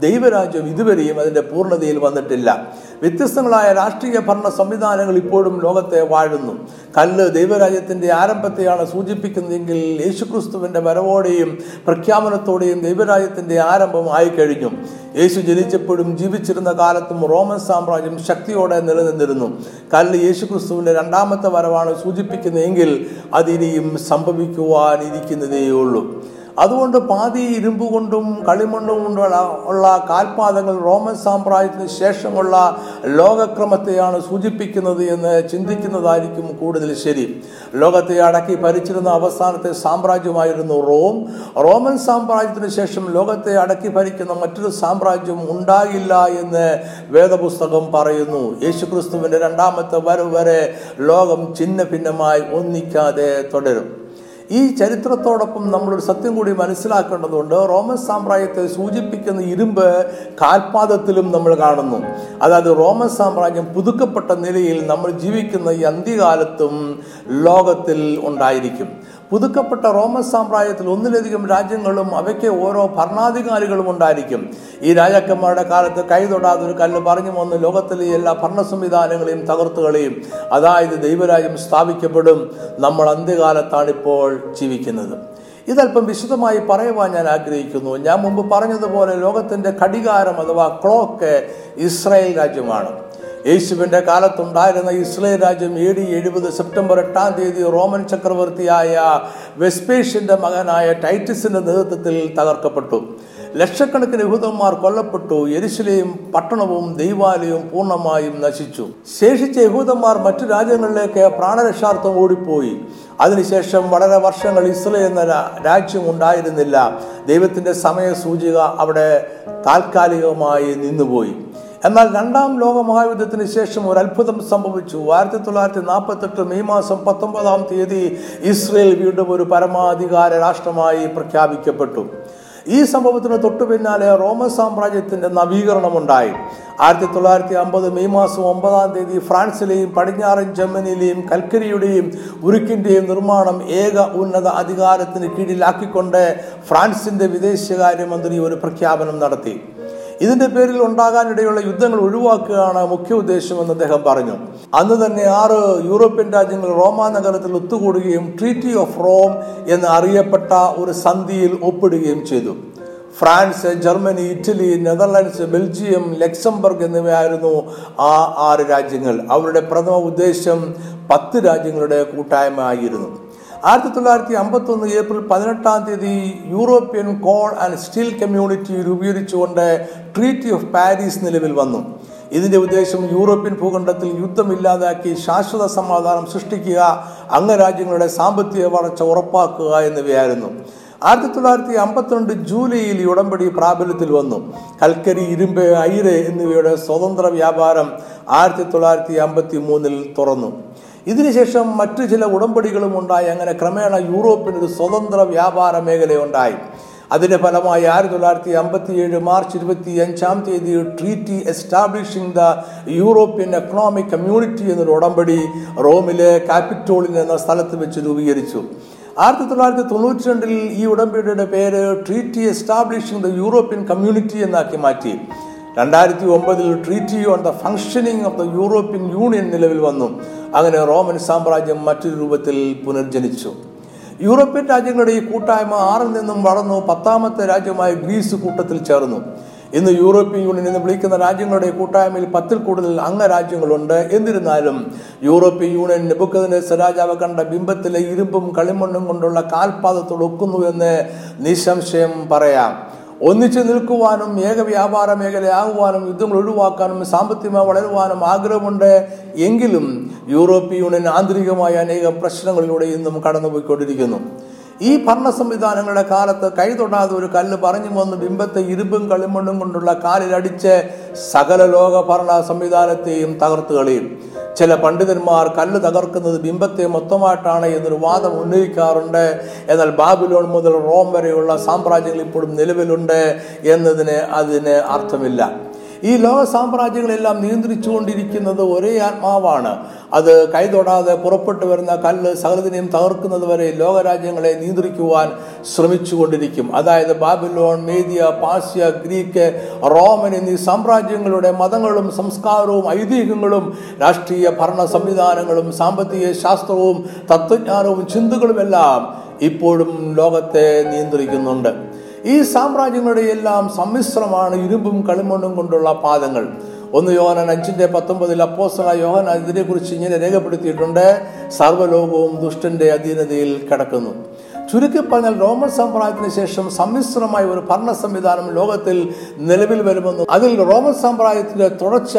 ദൈവരാജ്യം ഇതുവരെയും അതിന്റെ പൂർണതയിൽ വന്നിട്ടില്ല. വ്യത്യസ്തങ്ങളായ രാഷ്ട്രീയ ഭരണ സംവിധാനങ്ങൾ ഇപ്പോഴും ലോകത്തെ വാഴുന്നു. കല്ല് ദൈവരാജ്യത്തിന്റെ ആരംഭത്തെയാണ് സൂചിപ്പിക്കുന്നതെങ്കിൽ യേശുക്രിസ്തുവിന്റെ വരവോടെയും പ്രഖ്യാപനത്തോടെയും ദൈവരാജ്യത്തിന്റെ ആരംഭം ആയിക്കഴിഞ്ഞു. യേശു ജനിച്ചപ്പോഴും ജീവിച്ചിരുന്ന കാലത്തും റോമൻ സാമ്രാജ്യം ശക്തിയോടെ നിലനിന്നിരുന്നു. കല്ല് യേശുക്രിസ്തുവിന്റെ രണ്ടാമത്തെ വരവാണ് സൂചിപ്പിക്കുന്നതെങ്കിൽ അതിനിയും സംഭവിക്കുവാനിരിക്കുന്നതേയുള്ളൂ. അതുകൊണ്ട് പാതി ഇരുമ്പ് കൊണ്ടും കളിമണ്ണും കൊണ്ടുള്ള ഉള്ള കാൽപാദങ്ങൾ റോമൻ സാമ്രാജ്യത്തിന് ശേഷമുള്ള ലോകക്രമത്തെയാണ് സൂചിപ്പിക്കുന്നത് എന്ന് ചിന്തിക്കുന്നതായിരിക്കും കൂടുതൽ ശരി. ലോകത്തെ അടക്കി ഭരിച്ചിരുന്ന അവസാനത്തെ സാമ്രാജ്യമായിരുന്നു റോം. റോമൻ സാമ്രാജ്യത്തിന് ശേഷം ലോകത്തെ അടക്കി ഭരിക്കുന്ന മറ്റൊരു സാമ്രാജ്യം ഉണ്ടാകില്ല എന്ന് വേദപുസ്തകം പറയുന്നു. യേശുക്രിസ്തുവിന്റെ രണ്ടാമത്തെ വരവ് വരെ ലോകം ഛിന്ന ഭിന്നമായി ഒന്നിക്കാതെ തുടരും. ഈ ചരിത്രത്തോടൊപ്പം നമ്മളൊരു സത്യം കൂടി മനസ്സിലാക്കേണ്ടതുണ്ട്. റോമൻ സാമ്രാജ്യത്തെ സൂചിപ്പിക്കുന്ന ഇരുമ്പ് കാൽപാദത്തിലും നമ്മൾ കാണുന്നു. അതായത് റോമൻ സാമ്രാജ്യം പുതുക്കപ്പെട്ട നിലയിൽ നമ്മൾ ജീവിക്കുന്ന ഈ അന്ത്യകാലത്തും ലോകത്തിൽ ഉണ്ടായിരിക്കും. പുതുക്കപ്പെട്ട റോമൻ സാമ്രാജ്യത്തിൽ ഒന്നിലധികം രാജ്യങ്ങളും അവയ്ക്ക് ഓരോ ഭരണാധികാരികളും ഉണ്ടായിരിക്കും. ഈ രാജാക്കന്മാരുടെ കാലത്ത് കൈതൊടാതെ ഒരു കല്ല് പറഞ്ഞു വന്ന് ലോകത്തിലെ എല്ലാ ഭരണ സംവിധാനങ്ങളെയും തകർത്തുകളെയും അതായത് ദൈവരാജ്യം സ്ഥാപിക്കപ്പെടും. നമ്മൾ അന്ത്യകാലത്താണ് ഇപ്പോൾ ജീവിക്കുന്നത്. ഇതല്പം വിശദമായി പറയുവാൻ ഞാൻ ആഗ്രഹിക്കുന്നു. ഞാൻ മുമ്പ് പറഞ്ഞതുപോലെ ലോകത്തിന്റെ ഘടികാരം അഥവാ ക്ലോക്ക് ഇസ്രായേൽ രാജ്യമാണ്. യേശുവിന്റെ കാലത്തുണ്ടായിരുന്ന ഇസ്രായേൽ രാജ്യം എ ഡി എഴുപത് സെപ്റ്റംബർ എട്ടാം തീയതി റോമൻ ചക്രവർത്തിയായ വെസ്പേഷ്യന്റെ മകനായ ടൈറ്റസിന്റെ നേതൃത്വത്തിൽ തകർക്കപ്പെട്ടു. ലക്ഷക്കണക്കിന് യഹൂദന്മാർ കൊല്ലപ്പെട്ടു. യെരുശലേം പട്ടണവും ദൈവാലയവും പൂർണമായും നശിച്ചു. ശേഷിച്ച യഹൂദന്മാർ മറ്റു രാജ്യങ്ങളിലേക്ക് പ്രാണരക്ഷാർത്ഥം ഓടിപ്പോയി. അതിനുശേഷം വളരെ വർഷങ്ങൾ ഇസ്രയേൽ എന്ന രാജ്യം ഉണ്ടായിരുന്നില്ല. ദൈവത്തിന്റെ സമയ സൂചിക അവിടെ താൽക്കാലികമായി നിന്നുപോയി. എന്നാൽ രണ്ടാം ലോക മഹായുദ്ധത്തിന് ശേഷം ഒരു അത്ഭുതം സംഭവിച്ചു. ആയിരത്തി തൊള്ളായിരത്തി നാൽപ്പത്തെട്ട് മെയ് മാസം പത്തൊമ്പതാം തീയതി ഇസ്രയേൽ വീണ്ടും ഒരു പരമാധികാര രാഷ്ട്രമായി പ്രഖ്യാപിക്കപ്പെട്ടു. ഈ സംഭവത്തിന് തൊട്ടു പിന്നാലെ റോമൻ സാമ്രാജ്യത്തിന്റെ നവീകരണം ഉണ്ടായി ആയിരത്തി തൊള്ളായിരത്തി അമ്പത് മെയ് മാസം ഒമ്പതാം തീയതി ഫ്രാൻസിലെയും പടിഞ്ഞാറൻ ജർമ്മനിയിലെയും കൽക്കരിയുടെയും ഉരുക്കിന്റെയും നിർമ്മാണം ഏക ഉന്നത അധികാരത്തിന് കീഴിലാക്കിക്കൊണ്ട് ഫ്രാൻസിന്റെ വിദേശകാര്യമന്ത്രി ഒരു പ്രഖ്യാപനം നടത്തി. ഇതിന്റെ പേരിൽ ഉണ്ടാകാനിടയുള്ള യുദ്ധങ്ങൾ ഒഴിവാക്കുകയാണ് മുഖ്യ ഉദ്ദേശമെന്ന് അദ്ദേഹം പറഞ്ഞു. അന്ന് തന്നെ ആറ് യൂറോപ്യൻ രാജ്യങ്ങൾ റോമാ നഗരത്തിൽ ഒത്തുകൂടുകയും ട്രീറ്റി ഓഫ് റോം എന്ന് അറിയപ്പെട്ട ഒരു സന്ധിയിൽ ഒപ്പിടുകയും ചെയ്തു. France Germany Italy Netherlands Belgium Luxembourg എന്നിവയായിരുന്നു ആ ആറ് രാജ്യങ്ങൾ. അവരുടെ പ്രഥമ ഉദ്ദേശം പത്ത് രാജ്യങ്ങളുടെ കൂട്ടായ്മ ആയിരുന്നു. ആയിരത്തി തൊള്ളായിരത്തി അമ്പത്തി ഒന്ന് ഏപ്രിൽ പതിനെട്ടാം തീയതി European Coal and Steel Community രൂപീകരിച്ചുകൊണ്ട് treaty of Paris നിലവിൽ വന്നു. ഇതിന്റെ ഉദ്ദേശം യൂറോപ്യൻ ഭൂഖണ്ഡത്തിൽ യുദ്ധമില്ലാതാക്കി ശാശ്വത സമാധാനം സൃഷ്ടിക്കുക അംഗരാജ്യങ്ങളുടെ സാമ്പത്തിക വളർച്ച ഉറപ്പാക്കുക എന്നിവയായിരുന്നു. ആയിരത്തി തൊള്ളായിരത്തി അമ്പത്തിരണ്ട് ജൂലൈയിൽ ഈ ഉടമ്പടി പ്രാബല്യത്തിൽ വന്നു. കൽക്കരി ഇരുമ്പ് ഐര് എന്നിവയുടെ സ്വതന്ത്ര വ്യാപാരം ആയിരത്തി തൊള്ളായിരത്തി അമ്പത്തി മൂന്നിൽ തുറന്നു. ഇതിനുശേഷം മറ്റു ചില ഉടമ്പടികളും ഉണ്ടായി. അങ്ങനെ ക്രമേണ യൂറോപ്പിന് ഒരു സ്വതന്ത്ര വ്യാപാര മേഖലയുണ്ടായി അതിന്റെ ഫലമായി ആയിരത്തി തൊള്ളായിരത്തി അമ്പത്തി ഏഴ് മാർച്ച് ഇരുപത്തി അഞ്ചാം തീയതി Treaty establishing the European Economic Community എന്നൊരു ഉടമ്പടി റോമിലെ കാപ്പിറ്റോളിൻ എന്ന സ്ഥലത്ത് വെച്ച് രൂപീകരിച്ചു. ആയിരത്തി തൊള്ളായിരത്തി തൊണ്ണൂറ്റി രണ്ടിൽ ഈ ഉടമ്പടിയുടെ പേര് Treaty establishing the European Community എന്നാക്കി മാറ്റി. രണ്ടായിരത്തി ഒമ്പതിൽ Treaty on the Functioning of the European Union നിലവിൽ വന്നു. അങ്ങനെ റോമൻ സാമ്രാജ്യം മറ്റൊരു രൂപത്തിൽ പുനർജനിച്ചു. യൂറോപ്യൻ രാജ്യങ്ങളുടെ ഈ കൂട്ടായ്മ ആറിൽ നിന്നും വളർന്നു പത്താമത്തെ രാജ്യമായ ഗ്രീസ് കൂട്ടത്തിൽ ചേർന്നു. ഇന്ന് യൂറോപ്യൻ യൂണിയൻ എന്ന് വിളിക്കുന്ന രാജ്യങ്ങളുടെ കൂട്ടായ്മയിൽ പത്തിൽ കൂടുതൽ അംഗരാജ്യങ്ങളുണ്ട്. എന്നിരുന്നാലും യൂറോപ്യൻ യൂണിയൻ നെബുക്കതിനെ രാജാവ് കണ്ട ബിംബത്തിലെ ഇരുമ്പും കളിമണ്ണും കൊണ്ടുള്ള കാൽപാദത്തോട് ഒക്കുന്നു എന്ന് നിസ്സംശയം പറയാം. ഒന്നിച്ചു നിൽക്കുവാനും ഏക വ്യാപാര മേഖലയാകുവാനും യുദ്ധങ്ങൾ ഒഴിവാക്കാനും സാമ്പത്തികമായി വളരുവാനും ആഗ്രഹമുണ്ട്. എങ്കിലും യൂറോപ്യൻ യൂണിയൻ ആന്തരികമായ അനേകം പ്രശ്നങ്ങളിലൂടെ ഇന്നും കടന്നുപോയിക്കൊണ്ടിരിക്കുന്നു. ഈ ഭരണ സംവിധാനങ്ങളുടെ കാലത്ത് കൈതൊടാതെ ഒരു കല്ല് പറഞ്ഞു വന്ന് ബിംബത്തെ ഇരുമ്പും കളിമണ്ണും കൊണ്ടുള്ള കാലിലടിച്ച് സകല ലോക ഭരണ സംവിധാനത്തെയും തകർത്ത് കളിയും. ചില പണ്ഡിതന്മാർ കല്ല് തകർക്കുന്നത് ബിംബത്തെ മൊത്തമായിട്ടാണ് എന്നൊരു വാദം ഉന്നയിക്കാറുണ്ട്. എന്നാൽ ബാബിലോൺ മുതൽ റോം വരെയുള്ള സാമ്രാജ്യങ്ങൾ ഇപ്പോഴും നിലവിലുണ്ട് എന്നതിന് അതിന് അർത്ഥമില്ല. ഈ ലോക സാമ്രാജ്യങ്ങളെല്ലാം നിയന്ത്രിച്ചുകൊണ്ടിരിക്കുന്നത് ഒരേ ആത്മാവാണ്. അത് കൈതൊടാതെ പുറപ്പെട്ടു വരുന്ന കല്ല് സകലതിനെയും തകർക്കുന്നത് വരെ ലോകരാജ്യങ്ങളെ നിയന്ത്രിക്കുവാൻ ശ്രമിച്ചുകൊണ്ടിരിക്കും. അതായത് ബാബിലോൺ മേദിയ പാസ്യ ഗ്രീക്ക് റോമൻ എന്നീ സാമ്രാജ്യങ്ങളുടെ മതങ്ങളും സംസ്കാരവും ഐതിഹ്യങ്ങളും രാഷ്ട്രീയ ഭരണ സംവിധാനങ്ങളും സാമ്പത്തിക ശാസ്ത്രവും തത്വജ്ഞാനവും ചിന്തകളുമെല്ലാം ഇപ്പോഴും ലോകത്തെ നിയന്ത്രിക്കുന്നുണ്ട്. ഈ സാമ്രാജ്യങ്ങളുടെ എല്ലാം സമ്മിശ്രമാണ് ഇരുമ്പും കളിമണ്ണും കൊണ്ടുള്ള പാദങ്ങൾ. ഒന്ന് യോഹനൻ അഞ്ചിന്റെ പത്തൊമ്പതിൽ അപ്പോസല യോഹൻ ഇതിനെക്കുറിച്ച് ഇങ്ങനെ രേഖപ്പെടുത്തിയിട്ടുണ്ട്. സർവലോകവും ദുഷ്ടന്റെ അധീനതയിൽ കിടക്കുന്നു. ചുരുക്കി പറഞ്ഞാൽ റോമൻ സാമ്രാജ്യത്തിന് ശേഷം സമ്മിശ്രമായ ഒരു ഭരണ സംവിധാനം ലോകത്തിൽ നിലവിൽ വരുമെന്നും അതിൽ റോമൻ സാമ്രാജ്യത്തിന്റെ തുടർച്ച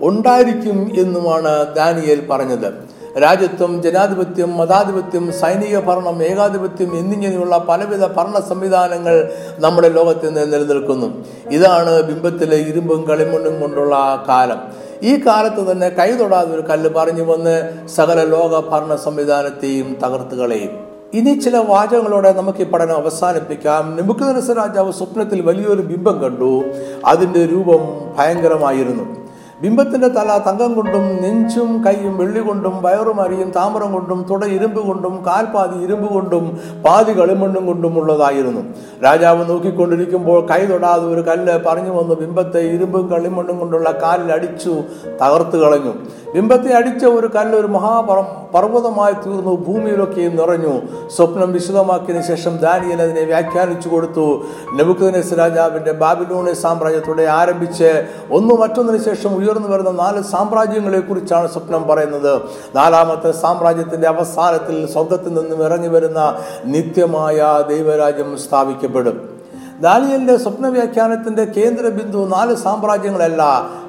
ഉണ്ടായിരിക്കും എന്നുമാണ് ദാനിയേൽ പറഞ്ഞത്. രാജ്യത്വം ജനാധിപത്യം മതാധിപത്യം സൈനിക ഭരണം ഏകാധിപത്യം എന്നിങ്ങനെയുള്ള പലവിധ ഭരണ സംവിധാനങ്ങൾ നമ്മുടെ ലോകത്ത് നിന്ന് നിലനിൽക്കുന്നു. ഇതാണ് ബിംബത്തിലെ ഇരുമ്പും കളിമണ്ണും കൊണ്ടുള്ള കാലം. ഈ കാലത്ത് തന്നെ കൈതൊടാതെ ഒരു കല്ല് പറഞ്ഞു വന്ന് സകല ലോക ഭരണ സംവിധാനത്തെയും തകർത്ത് കളയും. ഇനി ചില വാചകങ്ങളോടെ നമുക്ക് ഈ പഠനം അവസാനിപ്പിക്കാം. നിമുഖനസ രാജാവ് സ്വപ്നത്തിൽ വലിയൊരു ബിംബം കണ്ടു. അതിന്റെ രൂപം ഭയങ്കരമായിരുന്നു. ബിംബത്തിന്റെ തല തങ്കം കൊണ്ടും നെഞ്ചും കൈയും വെള്ളി കൊണ്ടും വയറും അരിയും താമരം കൊണ്ടും തുട ഇരുമ്പ് കൊണ്ടും കാൽപാതി ഇരുമ്പ് കൊണ്ടും പാതി കളിമണ്ണും കൊണ്ടും ഉള്ളതായിരുന്നു. രാജാവ് നോക്കിക്കൊണ്ടിരിക്കുമ്പോൾ കൈ തൊടാതെ ഒരു കല്ല് പറഞ്ഞു വന്ന് ബിംബത്തെ ഇരുമ്പും കളിമണ്ണും കൊണ്ടുള്ള കാലിൽ അടിച്ചു തകർത്തു കളഞ്ഞു. ബിംബത്തെ അടിച്ച ഒരു കല്ല് ഒരു മഹാപർ പർവതമായി തീർന്നു ഭൂമിയിലൊക്കെയും നിറഞ്ഞു. സ്വപ്നം വിശദമാക്കിയതിനു ശേഷം ദാനിയൽ അതിനെ വ്യാഖ്യാനിച്ചു കൊടുത്തു. നെബുക്കനസ് രാജാവിന്റെ ബാബിലോണി സാമ്രാജ്യത്തോടെ ആരംഭിച്ച് ഒന്ന് മറ്റൊന്നിനു ശേഷം ഉയർന്നു വരുന്ന നാല് സാമ്രാജ്യങ്ങളെ കുറിച്ചാണ് സ്വപ്നം പറയുന്നത്. നാലാമത്തെ സാമ്രാജ്യത്തിന്റെ അവസാനത്തിൽ സ്വർഗത്തിൽ നിന്നും ഇറങ്ങി വരുന്ന നിത്യമായ ദൈവരാജ്യം സ്ഥാപിക്കപ്പെടും. ദാനിയലിന്റെ സ്വപ്ന വ്യാഖ്യാനത്തിന്റെ കേന്ദ്ര ബിന്ദു നാല് സാമ്രാജ്യങ്ങളല്ല.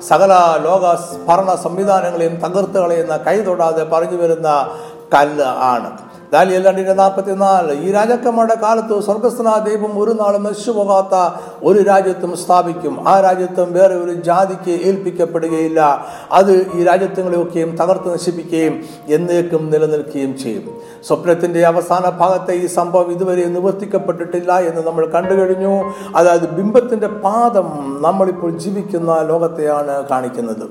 സകല ലോക ഭരണ സംവിധാനങ്ങളെയും തകർത്ത് കളയുന്ന കൈ തൊടാതെ പറഞ്ഞു വരുന്ന കല്ല് ആണ്. ദാനിയൽ രണ്ടിന്റെ നാൽപ്പത്തിനാല് ഈ രാജാക്കന്മാരുടെ കാലത്ത് സ്വർഗസ്നാ ദൈവം ഒരു നാളും നശിച്ചുപോകാത്ത ഒരു രാജ്യത്തും സ്ഥാപിക്കും. ആ രാജ്യത്വം വേറെ ഒരു ജാതിക്ക് ഏൽപ്പിക്കപ്പെടുകയില്ല. അത് ഈ രാജ്യത്വങ്ങളെയൊക്കെയും തകർത്ത് നശിപ്പിക്കുകയും എന്നേക്കും നിലനിൽക്കുകയും ചെയ്യും. സ്വപ്നത്തിന്റെ അവസാന ഭാഗത്തെ ഈ സംഭവം ഇതുവരെ നിവർത്തിക്കപ്പെട്ടിട്ടില്ല എന്ന് നമ്മൾ കണ്ടു കഴിഞ്ഞു അതായത് ബിംബത്തിന്റെ പാദം നമ്മളിപ്പോൾ ജീവിക്കുന്ന ലോകത്തെയാണ് കാണിക്കുന്നത്.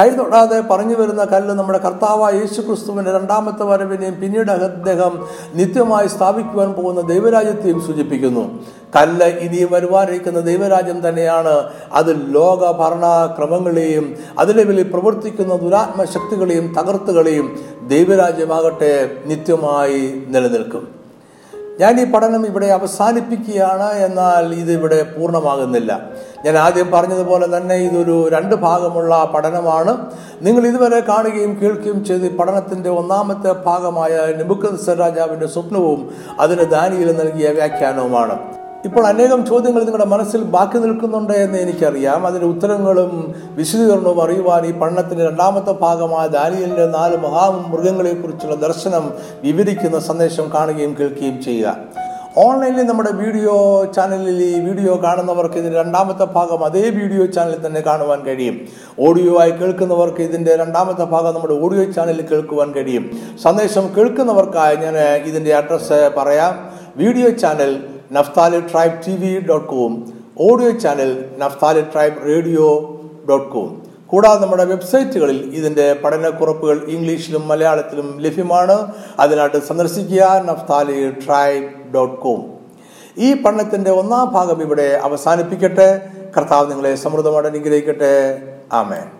കൈ തൊടാതെ പറഞ്ഞു വരുന്ന കല്ല് നമ്മുടെ കർത്താവായ യേശു ക്രിസ്തുവിന്റെ രണ്ടാമത്തെ വരവിനെയും പിന്നീട് അദ്ദേഹം നിത്യമായി സ്ഥാപിക്കുവാൻ പോകുന്ന ദൈവരാജ്യത്തെയും സൂചിപ്പിക്കുന്നു. കല്ല് ഇനി വരുവാനിരിക്കുന്ന ദൈവരാജ്യം തന്നെയാണ്. അത് ലോക ഭരണക്രമങ്ങളെയും അതിലെ വിളി പ്രവർത്തിക്കുന്ന ദുരാത്മ ശക്തികളെയും തകർത്തുകളെയും ദൈവരാജ്യമാകട്ടെ നിത്യമായി നിലനിൽക്കും. ഞാൻ ഈ പഠനം ഇവിടെ അവസാനിപ്പിക്കുകയാണ് എന്നാൽ ഇത് ഇവിടെ പൂർണമാകുന്നില്ല. ഞാൻ ആദ്യം പറഞ്ഞതുപോലെ തന്നെ ഇതൊരു രണ്ട് ഭാഗമുള്ള പഠനമാണ്. നിങ്ങൾ ഇതുവരെ കാണുകയും കേൾക്കുകയും ചെയ്ത് പഠനത്തിന്റെ ഒന്നാമത്തെ ഭാഗമായ നിബുക്കൻസർ രാജാവിന്റെ സ്വപ്നവും അതിന് ദാനിയിൽ നൽകിയ വ്യാഖ്യാനവുമാണ്. ഇപ്പോൾ അനേകം ചോദ്യങ്ങൾ നിങ്ങളുടെ മനസ്സിൽ ബാക്കി നിൽക്കുന്നുണ്ട് എന്ന് എനിക്കറിയാം. അതിന്റെ ഉത്തരങ്ങളും വിശദീകരണവും അറിയുവാൻ ഈ പഠനത്തിന്റെ രണ്ടാമത്തെ ഭാഗമായ ദാനിയലിന്റെ നാല് മഹാമൃഗങ്ങളെക്കുറിച്ചുള്ള ദർശനം വിവരിക്കുന്ന സന്ദേശം കാണുകയും കേൾക്കുകയും ചെയ്യുക. ഓൺലൈനിൽ നമ്മുടെ വീഡിയോ ചാനലിൽ ഈ വീഡിയോ കാണുന്നവർക്ക് ഇതിന്റെ രണ്ടാമത്തെ ഭാഗം അതേ വീഡിയോ ചാനലിൽ തന്നെ കാണുവാൻ കഴിയും. ഓഡിയോ ആയി കേൾക്കുന്നവർക്ക് ഇതിന്റെ രണ്ടാമത്തെ ഭാഗം നമ്മുടെ ഓഡിയോ ചാനലിൽ കേൾക്കുവാൻ കഴിയും. സന്ദേശം കേൾക്കുന്നവർക്കായി ഞാൻ ഇതിന്റെ അഡ്രസ്സ് പറയാം. Video channel Naphtali tribe T V dot com audio channel Naphtali tribe radio dot com. കൂടാതെ നമ്മുടെ വെബ്സൈറ്റുകളിൽ ഇതിന്റെ പഠനക്കുറപ്പുകൾ ഇംഗ്ലീഷിലും മലയാളത്തിലും ലഭ്യമാണ്. അതിനായിട്ട് സന്ദർശിക്കുക നഫ്താലി ട്രൈബ് ഡോട്ട് കോം. ഈ പഠനത്തിന്റെ ഒന്നാം ഭാഗം ഇവിടെ അവസാനിപ്പിക്കട്ടെ. കർത്താവ് നിങ്ങളെ സമൃദ്ധമായിട്ട് അനുഗ്രഹിക്കട്ടെ. ആമേൻ.